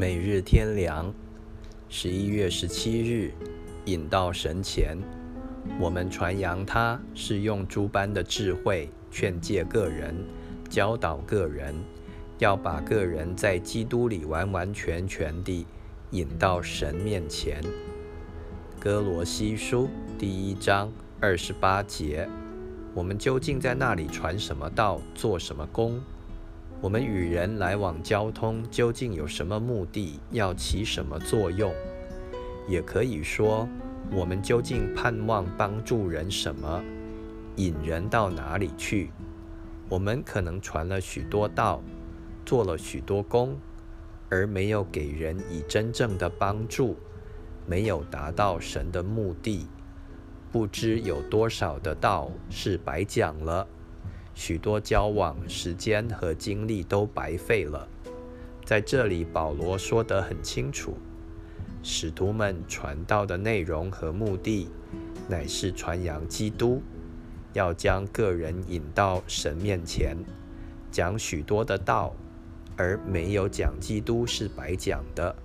每日天良，十一月十七日，引到神前。我们传扬他是用诸般的智慧劝诫个人，教导个人，要把个人在基督里完完全全地引到神面前。哥罗西书第一章二十八节。我们究竟在那里传什么道，做什么工？我们与人来往交通，究竟有什么目的？要起什么作用？也可以说，我们究竟盼望帮助人什么？引人到哪里去？我们可能传了许多道，做了许多工，而没有给人以真正的帮助，没有达到神的目的。不知有多少的道是白讲了，许多交往时间和精力都白费了。在这里，保罗说得很清楚：使徒们传道的内容和目的，乃是传扬基督，要将个人引到神面前。讲许多的道，而没有讲基督，是白讲的。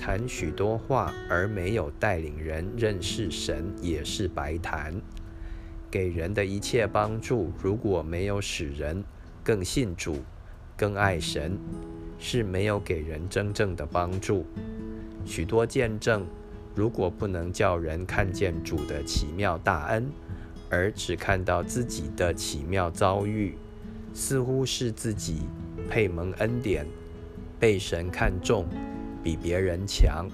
谈许多话而没有带领人认识神，也是白谈。给人的一切帮助，如果没有使人更信主、更爱神，是没有给人真正的帮助。许多见证，如果不能叫人看见主的奇妙大恩，而只看到自己的奇妙遭遇，似乎是自己配蒙恩典，被神看重。比别人强。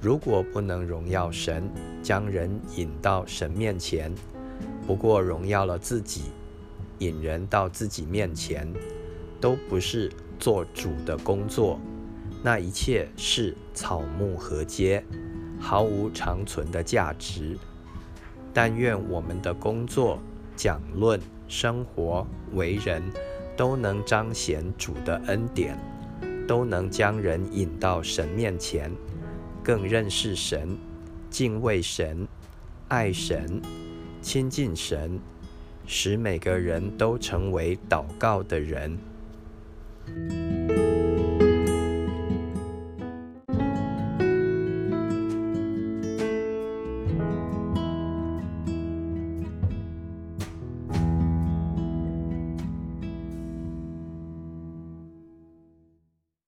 如果不能荣耀神，将人引到神面前，不过荣耀了自己，引人到自己面前，都不是做主的工作。那一切是草木禾秸，毫无长存的价值。但愿我们的工作、讲论、生活、为人，都能彰显主的恩典。都能将人引到神面前，更认识神、敬畏神、爱神、亲近神，使每个人都成为祷告的人。